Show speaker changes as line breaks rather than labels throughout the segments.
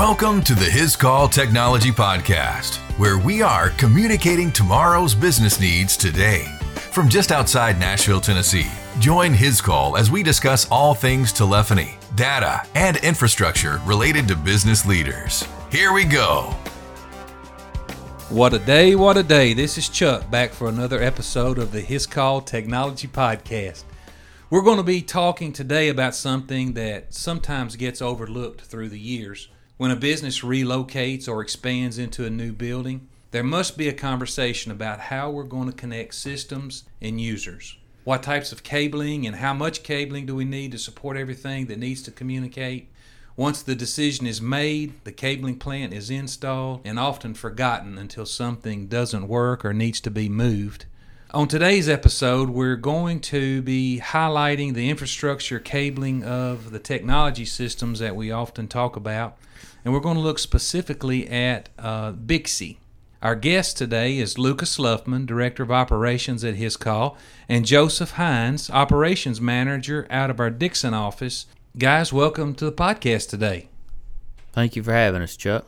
Welcome to the His Call Technology Podcast, where we are communicating tomorrow's business needs today. From just outside Nashville, Tennessee, join His Call as we discuss all things telephony, data, and infrastructure related to business leaders. Here we go.
What a day, what a day. This is Chuck back for another episode of the His Call Technology Podcast. We're going to be talking today about something that sometimes gets overlooked through the years when a business relocates or expands into a new building, there must be a conversation about how we're going to connect systems and users. What types of cabling and how much cabling do we need to support everything that needs to communicate? Once the decision is made, the cabling plant is installed and often forgotten until something doesn't work or needs to be moved. On today's episode, we're going to be highlighting the infrastructure cabling of the technology systems that we often talk about and we're going to look specifically at uh, BICSI. Our guest today is Lucas Luffman, Director of Operations at His Call, and Joseph Hines, Operations Manager out of our Dickson office. Guys, welcome to the podcast today.
Thank you for having us, Chuck.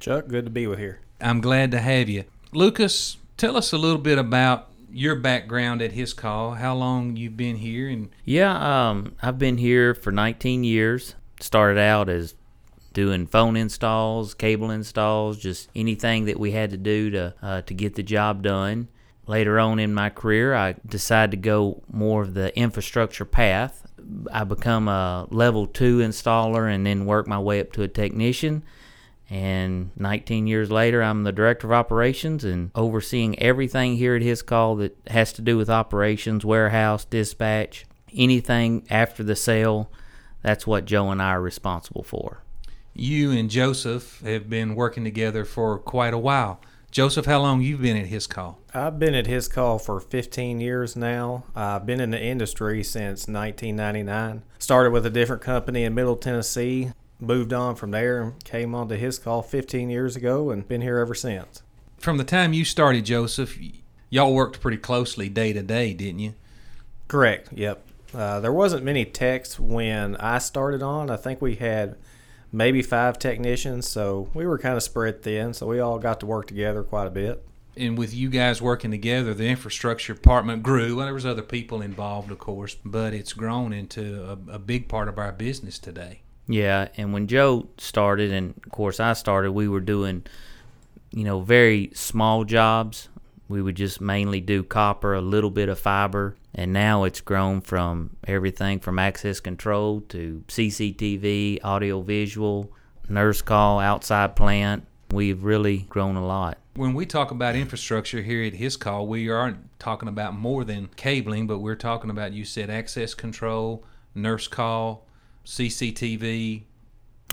Chuck, good to be with here.
I'm glad to have you. Lucas, tell us a little bit about your background at His Call, how long you've been here and
Yeah, um, I've been here for 19 years. Started out as doing phone installs, cable installs, just anything that we had to do to uh, to get the job done. Later on in my career, I decided to go more of the infrastructure path. I become a level two installer and then work my way up to a technician. And 19 years later, I'm the director of operations and overseeing everything here at His Call that has to do with operations, warehouse, dispatch, anything after the sale. That's what Joe and I are responsible for
you and Joseph have been working together for quite a while. Joseph, how long you been at His Call?
I've been at His Call for 15 years now. I've been in the industry since 1999. Started with a different company in Middle Tennessee, moved on from there, and came on to His Call 15 years ago, and been here ever since.
From the time you started, Joseph, y'all worked pretty closely day to day, didn't you?
Correct. Yep. Uh, there wasn't many techs when I started on. I think we had maybe five technicians. So we were kind of spread thin. So we all got to work together quite a bit.
And with you guys working together, the infrastructure department grew. Well, there was other people involved, of course, but it's grown into a, a big part of our business today.
Yeah, and when Joe started, and of course I started, we were doing, you know, very small jobs. We would just mainly do copper, a little bit of fiber, and now it's grown from everything from access control to CCTV, audio visual, nurse call, outside plant. We've really grown a lot.
When we talk about infrastructure here at His Call, we aren't talking about more than cabling, but we're talking about, you said, access control, nurse call, CCTV,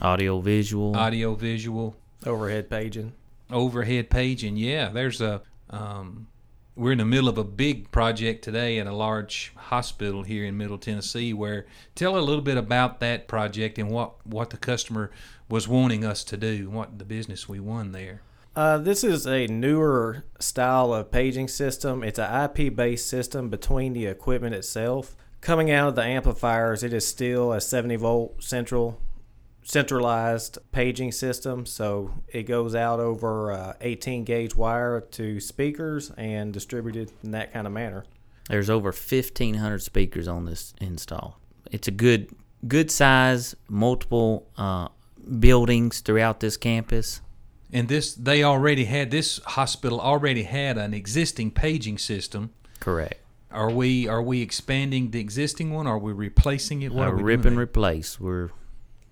audio visual,
audio visual,
overhead paging,
overhead paging. Yeah, there's a um, we're in the middle of a big project today at a large hospital here in Middle Tennessee. Where tell a little bit about that project and what what the customer was wanting us to do, what the business we won there.
Uh, this is a newer style of paging system. It's an IP based system between the equipment itself. Coming out of the amplifiers, it is still a 70 volt central centralized paging system. So it goes out over uh, 18 gauge wire to speakers and distributed in that kind of manner.
There's over 1,500 speakers on this install. It's a good good size, multiple uh, buildings throughout this campus.
And this, they already had this hospital already had an existing paging system.
Correct.
Are we are we expanding the existing one? Or are we replacing it?
What uh, rip and replace. We're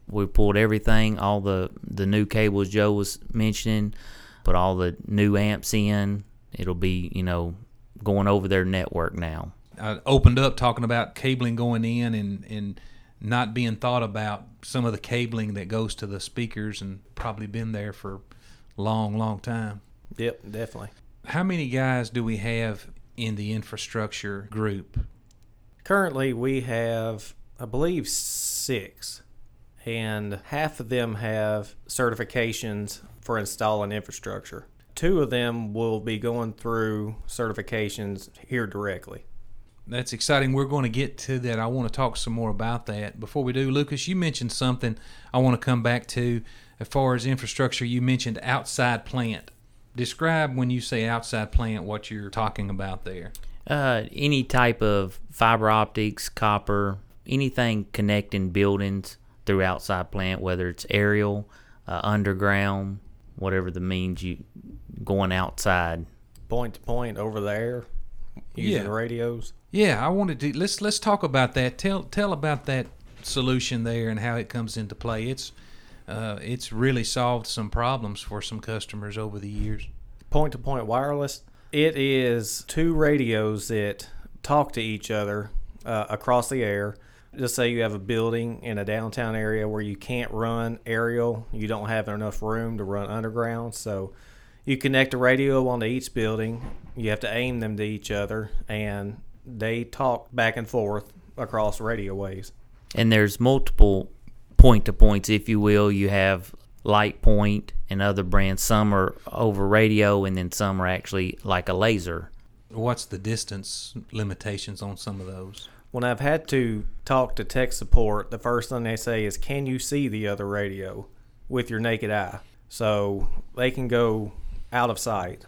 we pulled everything, all the the new cables Joe was mentioning, put all the new amps in. It'll be you know going over their network now.
I opened up talking about cabling going in and and not being thought about some of the cabling that goes to the speakers and probably been there for long long time.
Yep, definitely.
How many guys do we have in the infrastructure group?
Currently, we have, I believe, six and half of them have certifications for installing infrastructure. Two of them will be going through certifications here directly.
That's exciting. We're going to get to that. I want to talk some more about that. Before we do, Lucas, you mentioned something I want to come back to. as far as infrastructure, you mentioned outside plant. Describe when you say outside plant what you're talking about there.
Uh, any type of fiber optics, copper, anything connecting buildings through outside plant, whether it's aerial, uh, underground, whatever the means you going outside.
Point to point over there, using
Yeah.
radios.
Yeah, I wanted to let's let's talk about that. Tell tell about that solution there and how it comes into play. It's uh, it's really solved some problems for some customers over the years.
Point to point wireless. It is two radios that talk to each other uh, across the air. Just say you have a building in a downtown area where you can't run aerial, you don't have enough room to run underground. So you connect a radio onto each building. You have to aim them to each other, and they talk back and forth across radio waves.
And there's multiple point to points, if you will. You have LightPointe and other brands. Some are over radio, and then some are actually like a laser.
What's the distance limitations on some of those?
When I've had to talk to tech support, the first thing they say is, "Can you see the other radio with your naked eye?" So they can go out of sight.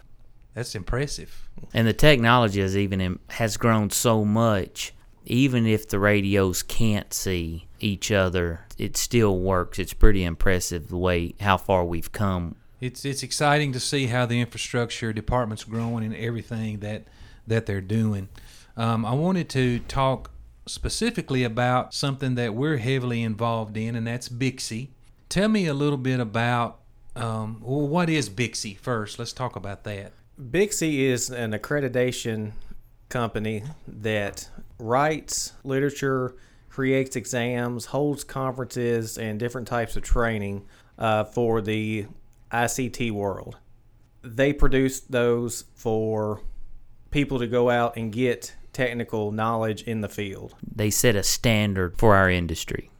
That's impressive.
And the technology has even has grown so much. Even if the radios can't see each other, it still works. It's pretty impressive the way how far we've come.
It's it's exciting to see how the infrastructure department's growing and everything that that they're doing. Um, I wanted to talk specifically about something that we're heavily involved in, and that's BICSI. Tell me a little bit about um, well, what is BICSI first. Let's talk about that.
BICSI is an accreditation company that writes literature, creates exams, holds conferences, and different types of training uh, for the ICT world. They produce those for people to go out and get technical knowledge in the field.
They set a standard for our industry.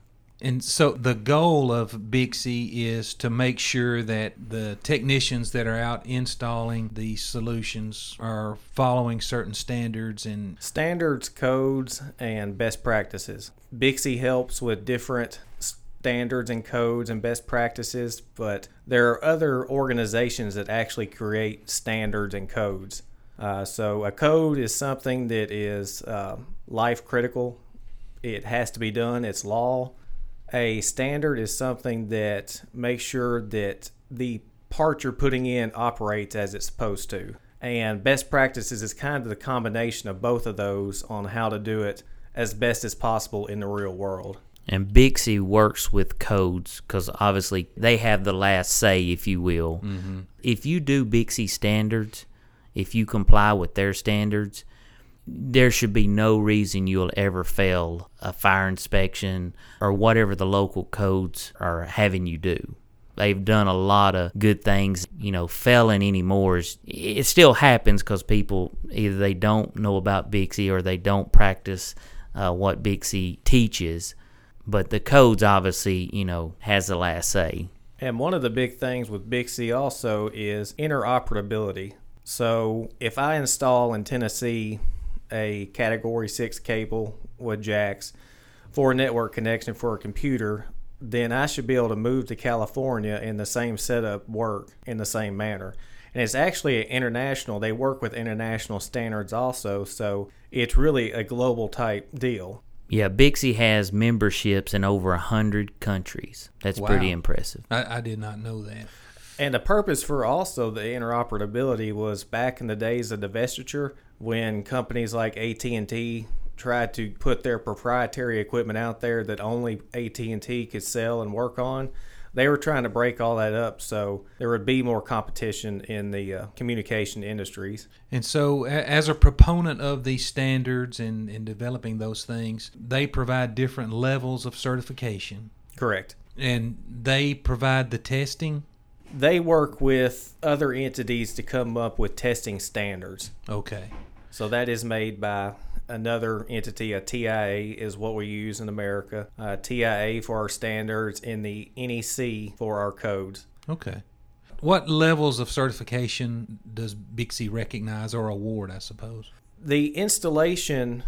And so the goal of BICSI is to make sure that the technicians that are out installing these solutions are following certain standards and
standards, codes, and best practices. BICSI helps with different standards and codes and best practices, but there are other organizations that actually create standards and codes. Uh, so a code is something that is uh, life critical. It has to be done. It's law. A standard is something that makes sure that the part you're putting in operates as it's supposed to. And best practices is kind of the combination of both of those on how to do it as best as possible in the real world.
And BICSI works with codes because obviously they have the last say, if you will. Mm-hmm. If you do BICSI standards, if you comply with their standards, there should be no reason you'll ever fail a fire inspection or whatever the local codes are having you do. They've done a lot of good things. You know, failing anymore is it still happens because people either they don't know about BICSI or they don't practice uh, what BICSI teaches. But the codes obviously, you know, has the last say.
And one of the big things with BICSI also is interoperability. So if I install in Tennessee a Category 6 cable with jacks for a network connection for a computer, then I should be able to move to California and the same setup work in the same manner. And it's actually international. They work with international standards also, so it's really a global type deal.
Yeah, BICSI has memberships in over a hundred countries. That's
Wow.
pretty impressive.
I, I did not know that.
And the purpose for also the interoperability was back in the days of divestiture when companies like AT&T tried to put their proprietary equipment out there that only AT&T could sell and work on. They were trying to break all that up so there would be more competition in the uh, communication industries.
And so, as a proponent of these standards and, and developing those things, they provide different levels of certification
Correct.
and they provide the testing.
They work with other entities to come up with testing standards.
Okay.
So that is made by another entity. A TIA is what we use in America. Uh, TIA for our standards, and the NEC for our codes.
Okay. What levels of certification does BICSI recognize or award, I suppose?
The installation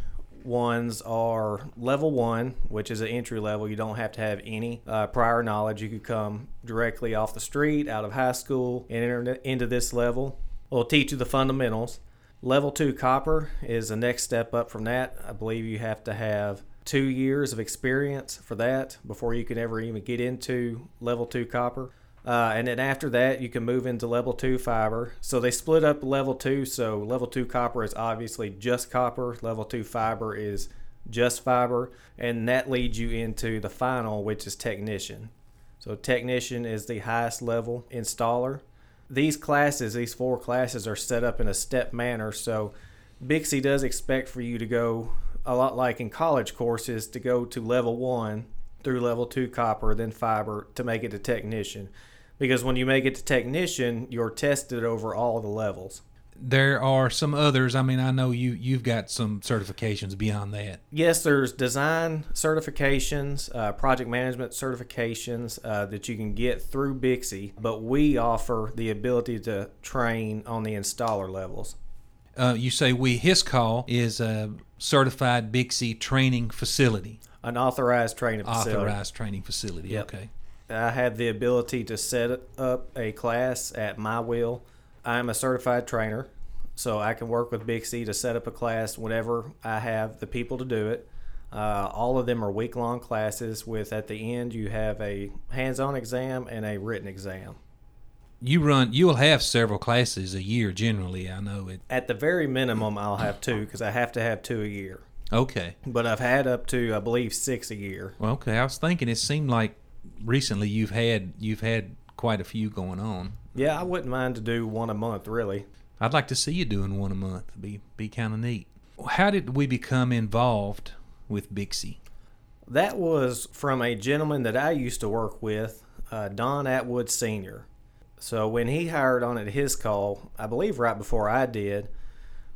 ones are level one, which is an entry level. You don't have to have any uh, prior knowledge. You could come directly off the street, out of high school, and enter into this level. We'll teach you the fundamentals. Level two copper is the next step up from that. I believe you have to have two years of experience for that before you can ever even get into level two copper. Uh, and then after that, you can move into level two fiber. So they split up level two. So level two copper is obviously just copper. Level two fiber is just fiber, and that leads you into the final, which is technician. So technician is the highest level installer. These classes, these four classes, are set up in a step manner. So BICSI does expect for you to go a lot like in college courses to go to level one through level two copper, then fiber to make it a technician because when you make it to technician, you're tested over all the levels.
There are some others. I mean, I know you you've got some certifications beyond that.
Yes, there's design certifications, uh, project management certifications uh, that you can get through BICSI, but we offer the ability to train on the installer levels.
Uh, you say we. Hiscall is a certified BICSI training facility.
An authorized training facility.
Authorized training facility.
Yep.
Okay.
I have the ability to set up a class at my will. I'm a certified trainer, so I can work with BICSI to set up a class whenever I have the people to do it. Uh, all of them are week long classes with at the end you have a hands on exam and a written exam.
You run. You'll have several classes a year generally. I know it.
At the very minimum, I'll have two because I have to have two a year.
Okay.
But I've had up to I believe six a year.
Well, okay. I was thinking it seemed like recently you've had you've had quite a few going on.
Yeah, I wouldn't mind to do one a month, really.
I'd like to see you doing one a month. Be be kind of neat. How did we become involved with BICSI?
That was from a gentleman that I used to work with, uh, Don Atwood Sr. So when he hired on at his call, I believe right before I did,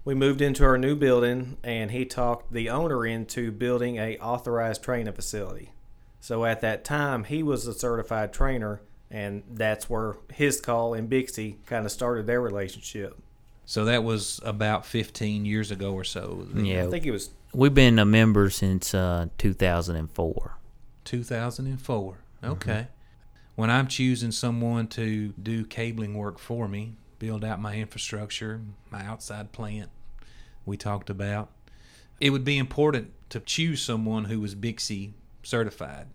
we moved into our new building and he talked the owner into building a authorized training facility. So at that time, he was a certified trainer, and that's where his call and BICSI kind of started their relationship.
So that was about 15 years ago or so.
Yeah,
I think it was
we've been a member since uh, 2004.
2004. Okay. When I'm choosing someone to do cabling work for me, build out my infrastructure, my outside plant, we talked about, it would be important to choose someone who was BICSI certified.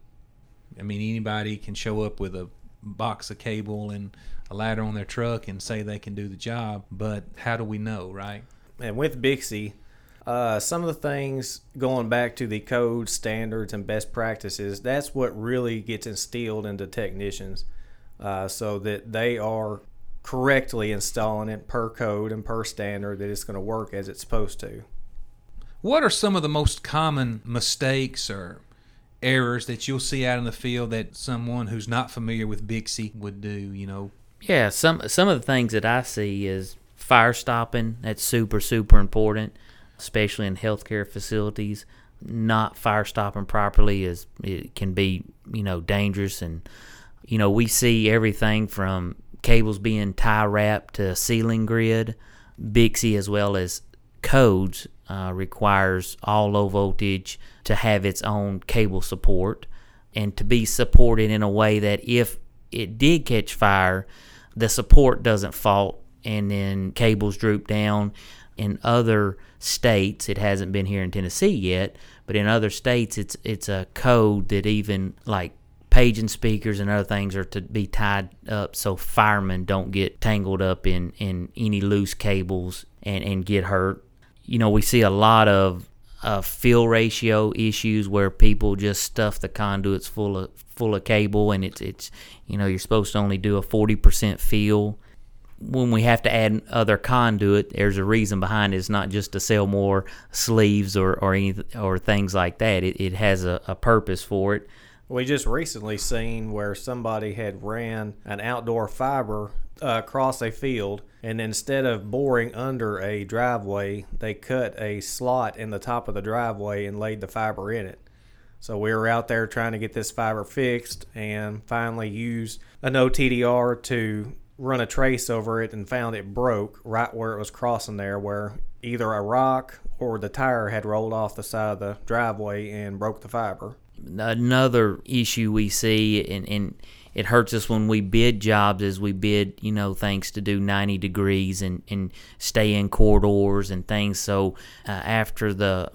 I mean, anybody can show up with a box of cable and a ladder on their truck and say they can do the job, but how do we know, right?
and with BICSI, uh, some of the things going back to the code standards and best practices, that's what really gets instilled into technicians uh, so that they are correctly installing it per code and per standard that it's going to work as it's supposed to.
What are some of the most common mistakes or errors that you'll see out in the field that someone who's not familiar with BICSI would do, you know?
Yeah, some some of the things that I see is fire stopping. That's super super important, especially in healthcare facilities. Not fire stopping properly is it can be you know dangerous, and you know we see everything from cables being tie wrapped to ceiling grid. BICSI as well as codes uh, requires all low voltage to have its own cable support and to be supported in a way that if it did catch fire, the support doesn't fault and then cables droop down. In other states, it hasn't been here in Tennessee yet, but in other states, it's it's a code that even like paging speakers and other things are to be tied up so firemen don't get tangled up in, in any loose cables and, and get hurt. You know, we see a lot of uh, fill ratio issues where people just stuff the conduits full of full of cable and it's it's you know you're supposed to only do a 40% fill. When we have to add other conduit there's a reason behind it. It's not just to sell more sleeves or or any or things like that. It, it has a, a purpose for it
We just recently seen where somebody had ran an outdoor fiber uh, across a field, and instead of boring under a driveway, they cut a slot in the top of the driveway and laid the fiber in it. So we were out there trying to get this fiber fixed, and finally used an OTDR to run a trace over it and found it broke right where it was crossing there, where either a rock or the tire had rolled off the side of the driveway and broke the fiber.
Another issue we see, and, and it hurts us when we bid jobs as we bid, you know, things to do 90 degrees and, and stay in corridors and things. So uh, after the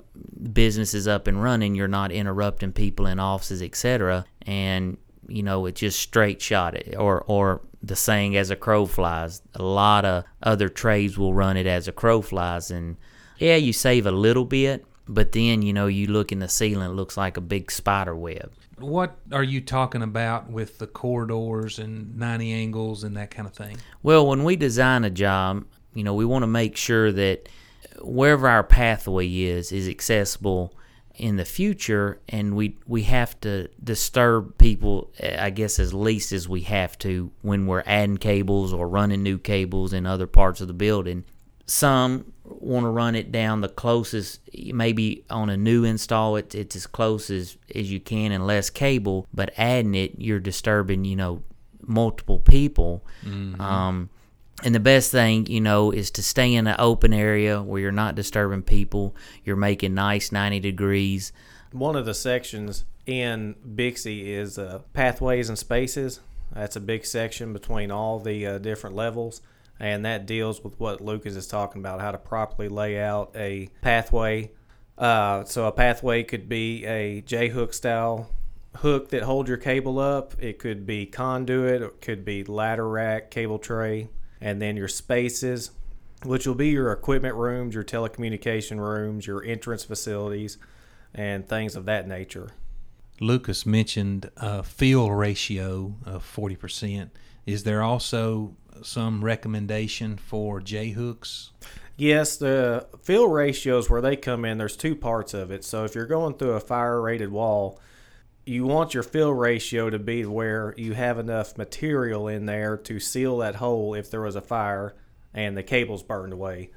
business is up and running, you're not interrupting people in offices, etc. And you know, it just straight shot it, or or the saying as a crow flies. A lot of other trades will run it as a crow flies, and yeah, you save a little bit, but then you know you look in the ceiling, it looks like a big spider web.
What are you talking about with the corridors and 90 angles and that kind of thing?
Well, when we design a job, you know, we want to make sure that wherever our pathway is is accessible in the future and we we have to disturb people eh, I guess as least as we have to when we're adding cables or running new cables in other parts of the building. Some want to run it down the closest maybe on a new install it, it's as close as, as you can and less cable but adding it you're disturbing you know multiple people mm-hmm. um, and the best thing, you know, is to stay in an open area where you're not disturbing people. You're making nice 90 degrees.
One of the sections in BICSI is uh, pathways and spaces. That's a big section between all the uh, different levels. And that deals with what Lucas is talking about how to properly lay out a pathway. Uh, so, a pathway could be a J hook style hook that holds your cable up, it could be conduit, it could be ladder rack, cable tray and then your spaces, which will be your equipment rooms, your telecommunication rooms, your entrance facilities, and things of that nature.
Lucas mentioned a fill ratio of 40%. Is there also some recommendation for J hooks?
Yes, the fill ratios where they come in, there's two parts of it. So if you're going through a fire rated wall, you want your fill ratio to be where you have enough material in there to seal that hole if there was a fire and the cables burned away.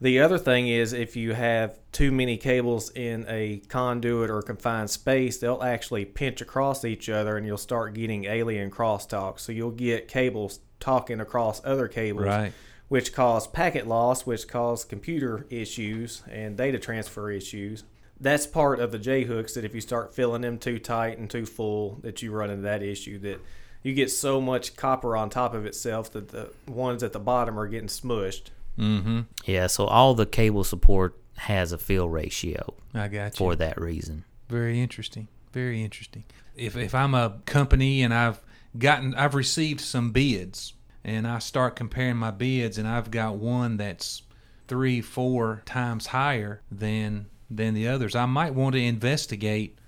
The other thing is if you have too many cables in a conduit or confined space, they'll actually pinch across each other and you'll start getting alien crosstalk. So you'll get cables talking across other cables,
right.
which cause packet loss, which cause computer issues and data transfer issues that's part of the J hooks that if you start filling them too tight and too full, that you run into that issue that you get so much copper on top of itself that the ones at the bottom are getting smushed.
Mm-hmm.
Yeah, so all the cable support has a fill ratio.
I got you.
For that reason.
Very interesting. Very interesting. If if I'm a company and I've gotten I've received some bids and I start comparing my bids and I've got one that's three, four times higher than than the others. I might want to investigate,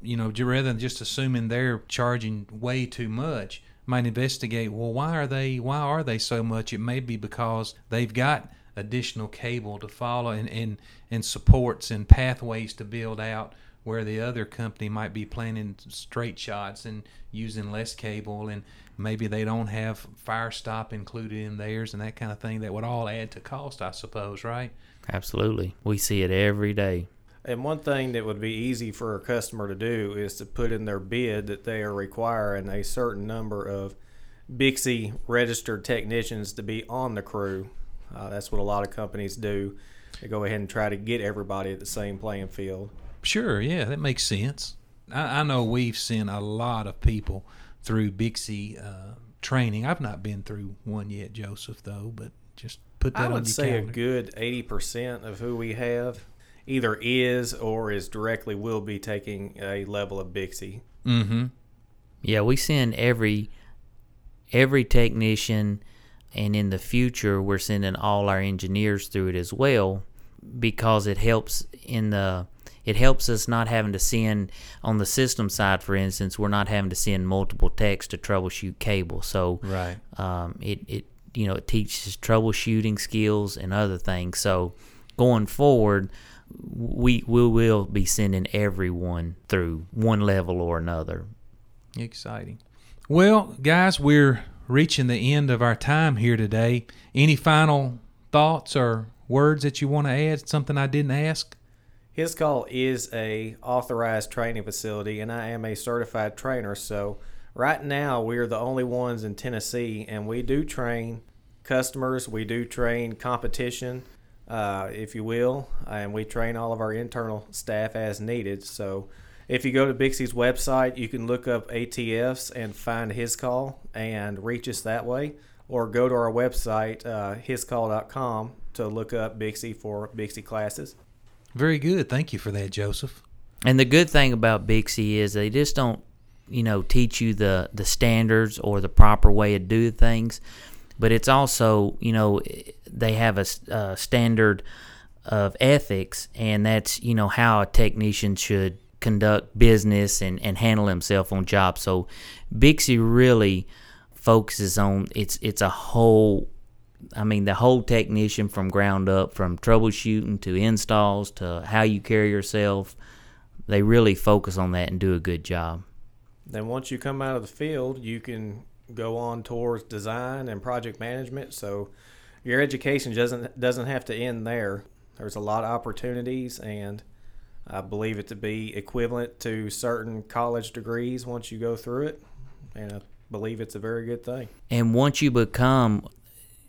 you know, rather than just assuming they're charging way too much. Might investigate. Well, why are they? Why are they so much? It may be because they've got additional cable to follow and and, and supports and pathways to build out where the other company might be planning straight shots and using less cable and maybe they don't have fire stop included in theirs and that kind of thing that would all add to cost i suppose right
Absolutely. We see it every day.
And one thing that would be easy for a customer to do is to put in their bid that they are requiring a certain number of BICSI registered technicians to be on the crew. Uh, that's what a lot of companies do. They go ahead and try to get everybody at the same playing field.
Sure, yeah, that makes sense. I, I know we've sent a lot of people through BICSI uh, training. I've not been through one yet, Joseph, though, but just put that in. I
would say
calendar.
a good eighty percent of who we have either is or is directly will be taking a level of BICSI.
Mm-hmm.
Yeah, we send every every technician, and in the future, we're sending all our engineers through it as well because it helps in the it helps us not having to send on the system side for instance we're not having to send multiple techs to troubleshoot cable so
right
um, it, it you know it teaches troubleshooting skills and other things. So going forward, we we will be sending everyone through one level or another.
Exciting. Well, guys, we're reaching the end of our time here today. Any final thoughts or words that you want to add? Something I didn't ask?
His call is a authorized training facility, and I am a certified trainer. So Right now, we're the only ones in Tennessee, and we do train customers, we do train competition, uh, if you will, and we train all of our internal staff as needed. So, if you go to BICSI's website, you can look up ATFs and find his call and reach us that way, or go to our website, uh, hiscall.com, to look up BICSI for BICSI classes.
Very good. Thank you for that, Joseph.
And the good thing about BICSI is they just don't, you know, teach you the the standards or the proper way to do things, but it's also, you know, they have a, a standard of ethics, and that's you know how a technician should conduct business and, and handle himself on jobs. So BICSI really focuses on it's it's a whole I mean the whole technician from ground up, from troubleshooting to installs to how you carry yourself. They really focus on that and do a good job.
Then once you come out of the field, you can go on towards design and project management. So your education doesn't doesn't have to end there. There's a lot of opportunities and I believe it to be equivalent to certain college degrees once you go through it, and I believe it's a very good thing.
And once you become,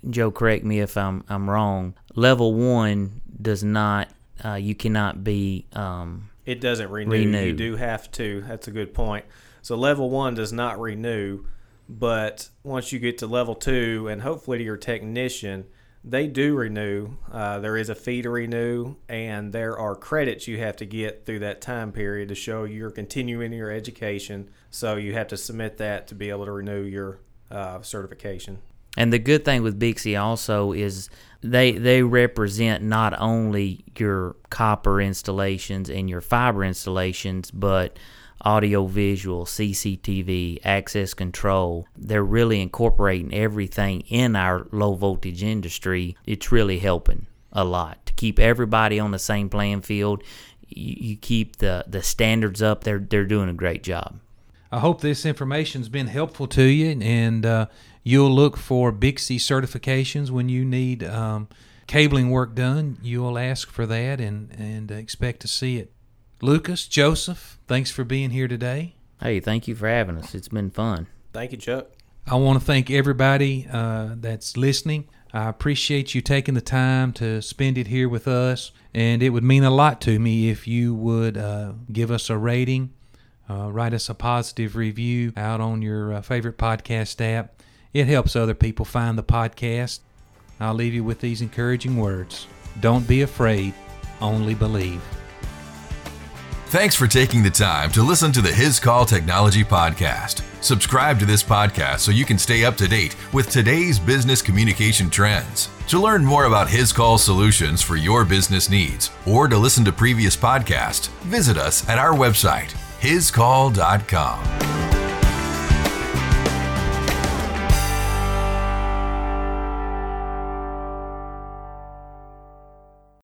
Joe, correct me if I'm I'm wrong. Level one does not, uh, you cannot be. Um,
it doesn't renew. renew. You do have to. That's a good point. So level one does not renew, but once you get to level two, and hopefully to your technician, they do renew. Uh, there is a fee to renew, and there are credits you have to get through that time period to show you're continuing your education. So you have to submit that to be able to renew your uh, certification.
And the good thing with BICSI also is they they represent not only your copper installations and your fiber installations, but audio visual, CCTV, access control. They're really incorporating everything in our low voltage industry. It's really helping a lot to keep everybody on the same playing field. You, keep the, the standards up. They're they're doing a great job.
I hope this information's been helpful to you, and uh, you'll look for BICSI certifications when you need um, cabling work done. You'll ask for that and and expect to see it. Lucas, Joseph, thanks for being here today.
Hey, thank you for having us. It's been fun.
Thank you, Chuck.
I want to thank everybody uh, that's listening. I appreciate you taking the time to spend it here with us, and it would mean a lot to me if you would uh, give us a rating, uh, write us a positive review out on your uh, favorite podcast app. It helps other people find the podcast. I'll leave you with these encouraging words Don't be afraid, only believe.
Thanks for taking the time to listen to the His Call Technology Podcast. Subscribe to this podcast so you can stay up to date with today's business communication trends. To learn more about His Call solutions for your business needs or to listen to previous podcasts, visit us at our website, hiscall.com.